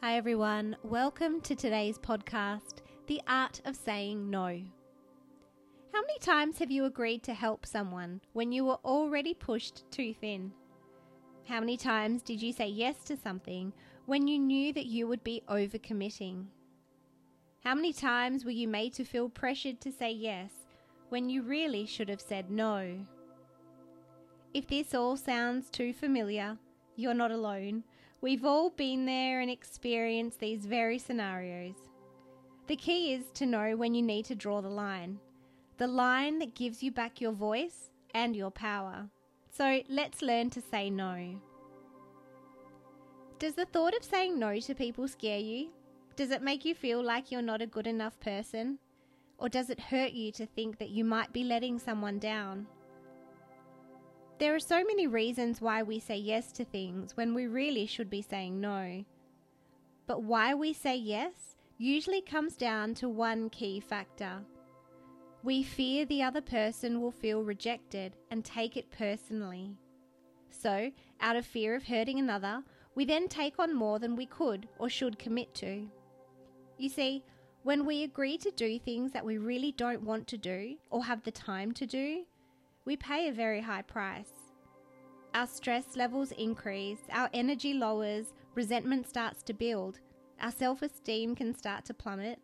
Hi, everyone. Welcome to today's podcast, The Art of Saying No. How many times have you agreed to help someone when you were already pushed too thin? How many times did you say yes to something when you knew that you would be overcommitting? How many times were you made to feel pressured to say yes when you really should have said no? If this all sounds too familiar, you're not alone. We've all been there and experienced these very scenarios. The key is to know when you need to draw the line the line that gives you back your voice and your power. So let's learn to say no. Does the thought of saying no to people scare you? Does it make you feel like you're not a good enough person? Or does it hurt you to think that you might be letting someone down? There are so many reasons why we say yes to things when we really should be saying no. But why we say yes usually comes down to one key factor. We fear the other person will feel rejected and take it personally. So, out of fear of hurting another, we then take on more than we could or should commit to. You see, when we agree to do things that we really don't want to do or have the time to do, we pay a very high price. Our stress levels increase, our energy lowers, resentment starts to build, our self esteem can start to plummet.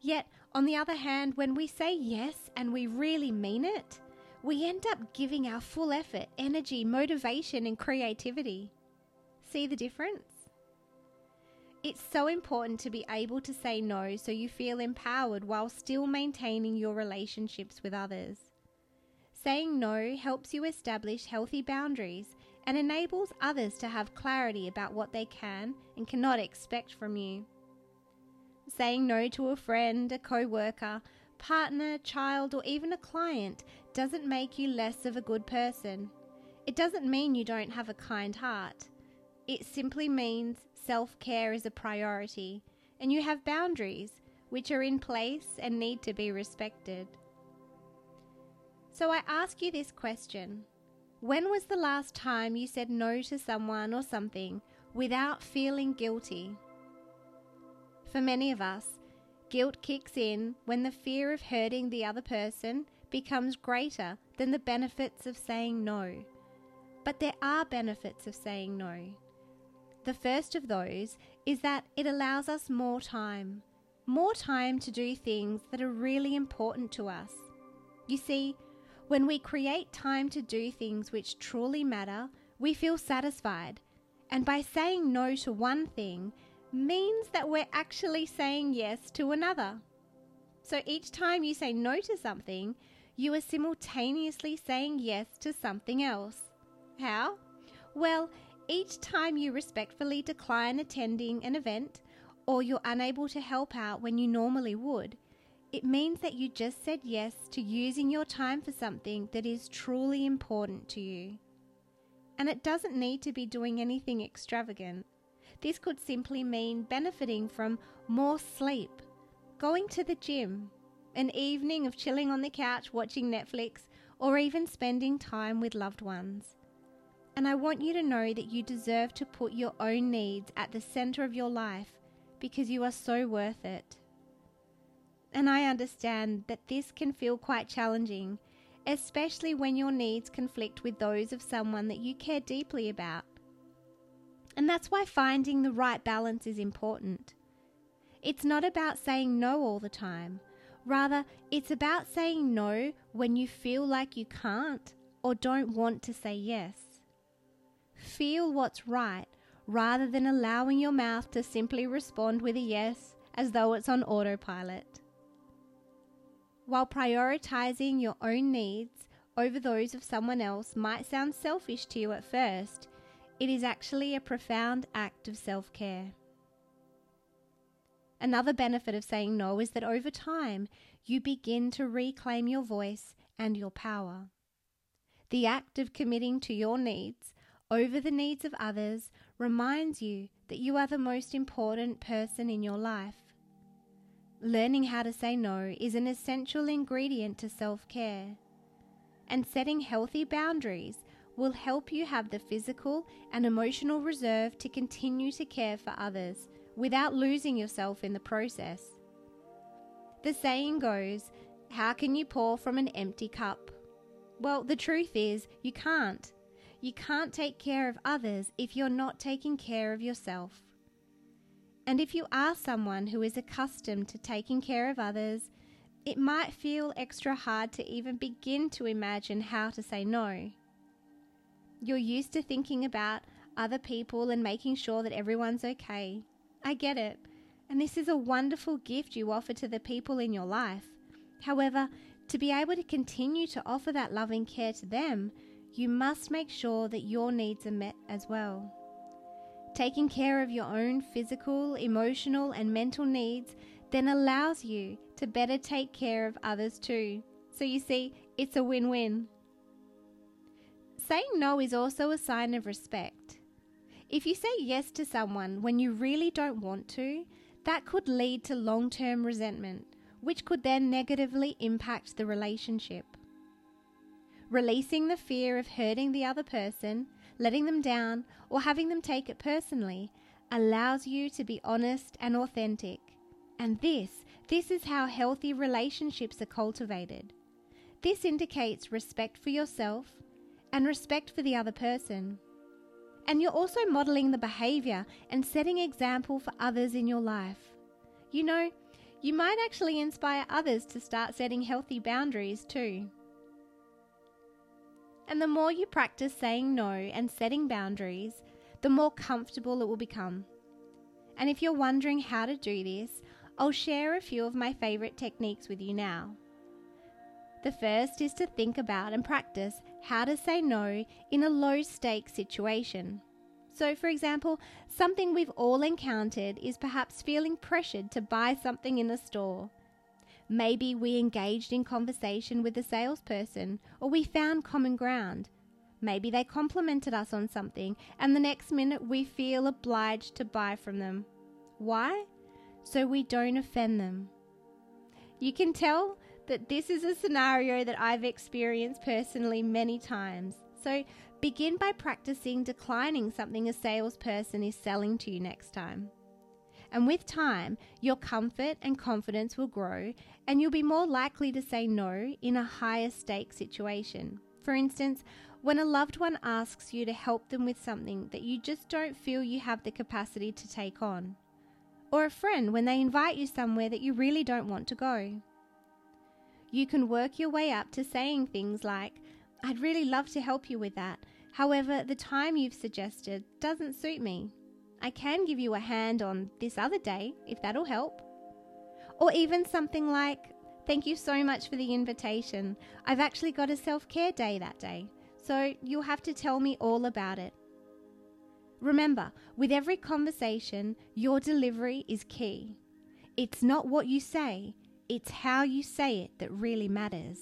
Yet, on the other hand, when we say yes and we really mean it, we end up giving our full effort, energy, motivation, and creativity. See the difference? It's so important to be able to say no so you feel empowered while still maintaining your relationships with others. Saying no helps you establish healthy boundaries and enables others to have clarity about what they can and cannot expect from you. Saying no to a friend, a co worker, partner, child, or even a client doesn't make you less of a good person. It doesn't mean you don't have a kind heart. It simply means self care is a priority and you have boundaries which are in place and need to be respected. So I ask you this question When was the last time you said no to someone or something without feeling guilty? For many of us, guilt kicks in when the fear of hurting the other person becomes greater than the benefits of saying no. But there are benefits of saying no. The first of those is that it allows us more time, more time to do things that are really important to us. You see, when we create time to do things which truly matter, we feel satisfied. And by saying no to one thing means that we're actually saying yes to another. So each time you say no to something, you are simultaneously saying yes to something else. How? Well, each time you respectfully decline attending an event or you're unable to help out when you normally would, it means that you just said yes to using your time for something that is truly important to you. And it doesn't need to be doing anything extravagant. This could simply mean benefiting from more sleep, going to the gym, an evening of chilling on the couch watching Netflix, or even spending time with loved ones. And I want you to know that you deserve to put your own needs at the center of your life because you are so worth it. And I understand that this can feel quite challenging, especially when your needs conflict with those of someone that you care deeply about. And that's why finding the right balance is important. It's not about saying no all the time. Rather, it's about saying no when you feel like you can't or don't want to say yes. Feel what's right rather than allowing your mouth to simply respond with a yes as though it's on autopilot. While prioritizing your own needs over those of someone else might sound selfish to you at first, it is actually a profound act of self care. Another benefit of saying no is that over time you begin to reclaim your voice and your power. The act of committing to your needs over the needs of others reminds you that you are the most important person in your life. Learning how to say no is an essential ingredient to self care, and setting healthy boundaries will help you have the physical and emotional reserve to continue to care for others without losing yourself in the process. The saying goes, How can you pour from an empty cup? Well, the truth is, you can't. You can't take care of others if you're not taking care of yourself. And if you are someone who is accustomed to taking care of others, it might feel extra hard to even begin to imagine how to say no. You're used to thinking about other people and making sure that everyone's okay. I get it. And this is a wonderful gift you offer to the people in your life. However, to be able to continue to offer that loving care to them, you must make sure that your needs are met as well. Taking care of your own physical, emotional, and mental needs then allows you to better take care of others too. So you see, it's a win win. Saying no is also a sign of respect. If you say yes to someone when you really don't want to, that could lead to long term resentment, which could then negatively impact the relationship. Releasing the fear of hurting the other person, letting them down, or having them take it personally allows you to be honest and authentic. And this, this is how healthy relationships are cultivated. This indicates respect for yourself and respect for the other person. And you're also modeling the behavior and setting example for others in your life. You know, you might actually inspire others to start setting healthy boundaries too. And the more you practice saying no and setting boundaries, the more comfortable it will become. And if you're wondering how to do this, I'll share a few of my favourite techniques with you now. The first is to think about and practice how to say no in a low stakes situation. So, for example, something we've all encountered is perhaps feeling pressured to buy something in a store. Maybe we engaged in conversation with a salesperson or we found common ground. Maybe they complimented us on something and the next minute we feel obliged to buy from them. Why? So we don't offend them. You can tell that this is a scenario that I've experienced personally many times. So begin by practicing declining something a salesperson is selling to you next time. And with time, your comfort and confidence will grow, and you'll be more likely to say no in a higher stake situation. For instance, when a loved one asks you to help them with something that you just don't feel you have the capacity to take on. Or a friend when they invite you somewhere that you really don't want to go. You can work your way up to saying things like, I'd really love to help you with that. However, the time you've suggested doesn't suit me. I can give you a hand on this other day if that'll help. Or even something like, Thank you so much for the invitation. I've actually got a self care day that day, so you'll have to tell me all about it. Remember, with every conversation, your delivery is key. It's not what you say, it's how you say it that really matters.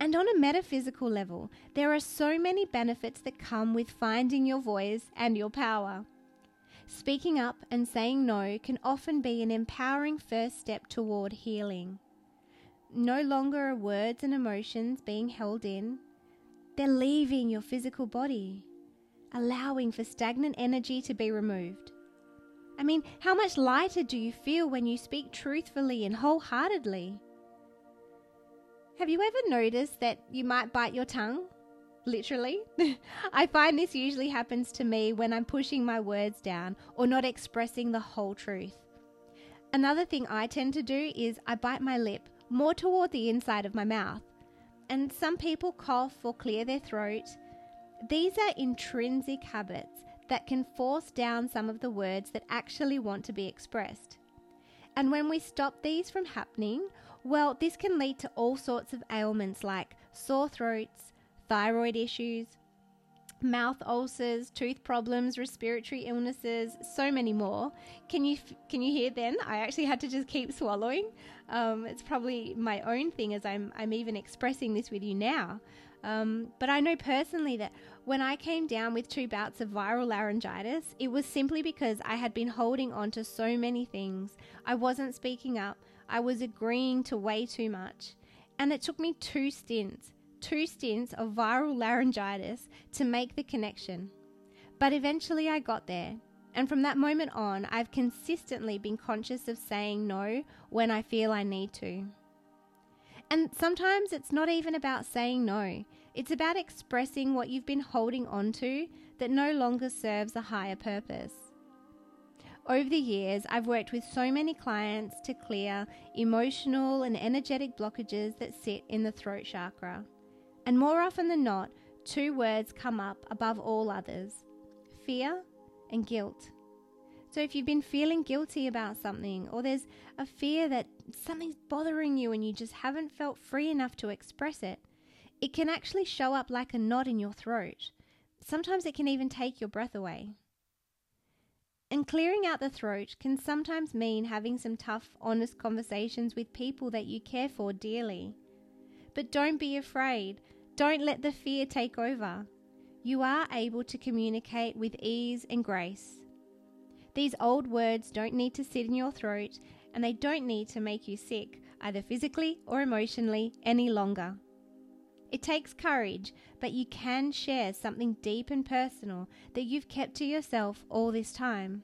And on a metaphysical level, there are so many benefits that come with finding your voice and your power. Speaking up and saying no can often be an empowering first step toward healing. No longer are words and emotions being held in, they're leaving your physical body, allowing for stagnant energy to be removed. I mean, how much lighter do you feel when you speak truthfully and wholeheartedly? Have you ever noticed that you might bite your tongue? Literally. I find this usually happens to me when I'm pushing my words down or not expressing the whole truth. Another thing I tend to do is I bite my lip more toward the inside of my mouth. And some people cough or clear their throat. These are intrinsic habits that can force down some of the words that actually want to be expressed. And when we stop these from happening, well, this can lead to all sorts of ailments like sore throats, thyroid issues, mouth ulcers, tooth problems, respiratory illnesses, so many more. Can you can you hear? Then I actually had to just keep swallowing. Um, it's probably my own thing as I'm I'm even expressing this with you now. Um, but I know personally that when I came down with two bouts of viral laryngitis, it was simply because I had been holding on to so many things. I wasn't speaking up, I was agreeing to way too much. And it took me two stints, two stints of viral laryngitis to make the connection. But eventually I got there. And from that moment on, I've consistently been conscious of saying no when I feel I need to. And sometimes it's not even about saying no, it's about expressing what you've been holding on to that no longer serves a higher purpose. Over the years, I've worked with so many clients to clear emotional and energetic blockages that sit in the throat chakra. And more often than not, two words come up above all others fear and guilt. So if you've been feeling guilty about something, or there's a fear that something's bothering you and you just haven't felt free enough to express it, it can actually show up like a knot in your throat. Sometimes it can even take your breath away. And clearing out the throat can sometimes mean having some tough, honest conversations with people that you care for dearly. But don't be afraid. Don't let the fear take over. You are able to communicate with ease and grace. These old words don't need to sit in your throat and they don't need to make you sick, either physically or emotionally, any longer. It takes courage, but you can share something deep and personal that you've kept to yourself all this time.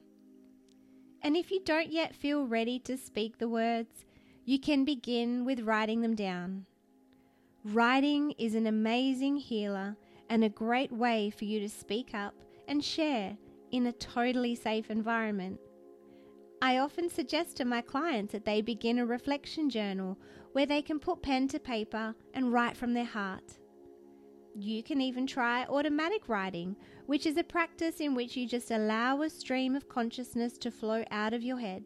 And if you don't yet feel ready to speak the words, you can begin with writing them down. Writing is an amazing healer and a great way for you to speak up and share in a totally safe environment. I often suggest to my clients that they begin a reflection journal where they can put pen to paper and write from their heart. You can even try automatic writing, which is a practice in which you just allow a stream of consciousness to flow out of your head.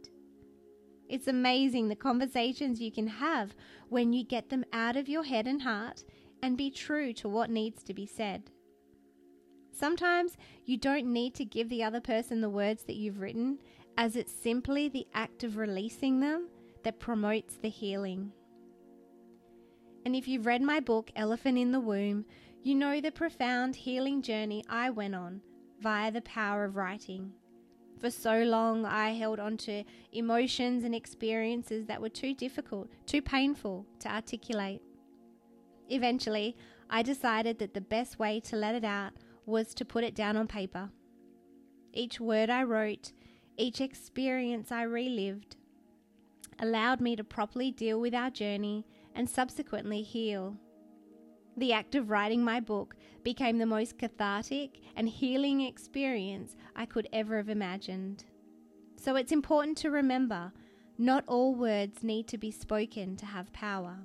It's amazing the conversations you can have when you get them out of your head and heart and be true to what needs to be said. Sometimes you don't need to give the other person the words that you've written, as it's simply the act of releasing them that promotes the healing. And if you've read my book, Elephant in the Womb, you know the profound healing journey I went on via the power of writing. For so long, I held on to emotions and experiences that were too difficult, too painful to articulate. Eventually, I decided that the best way to let it out was to put it down on paper. Each word I wrote, each experience I relived, allowed me to properly deal with our journey and subsequently heal. The act of writing my book became the most cathartic and healing experience I could ever have imagined. So it's important to remember not all words need to be spoken to have power.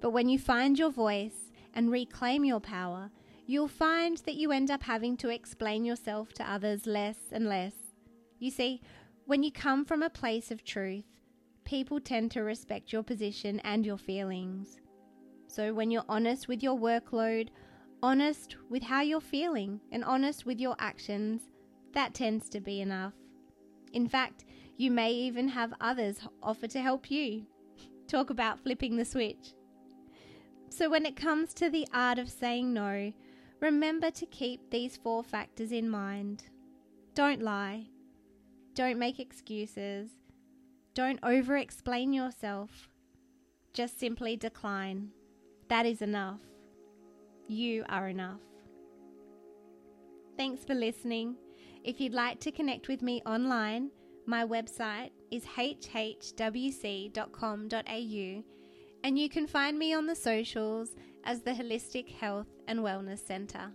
But when you find your voice and reclaim your power, you'll find that you end up having to explain yourself to others less and less. You see, when you come from a place of truth, people tend to respect your position and your feelings. So when you're honest with your workload, honest with how you're feeling, and honest with your actions, that tends to be enough. In fact, you may even have others offer to help you. Talk about flipping the switch. So, when it comes to the art of saying no, remember to keep these four factors in mind. Don't lie. Don't make excuses. Don't over explain yourself. Just simply decline. That is enough. You are enough. Thanks for listening. If you'd like to connect with me online, my website is hhwc.com.au and you can find me on the socials as the Holistic Health and Wellness Centre.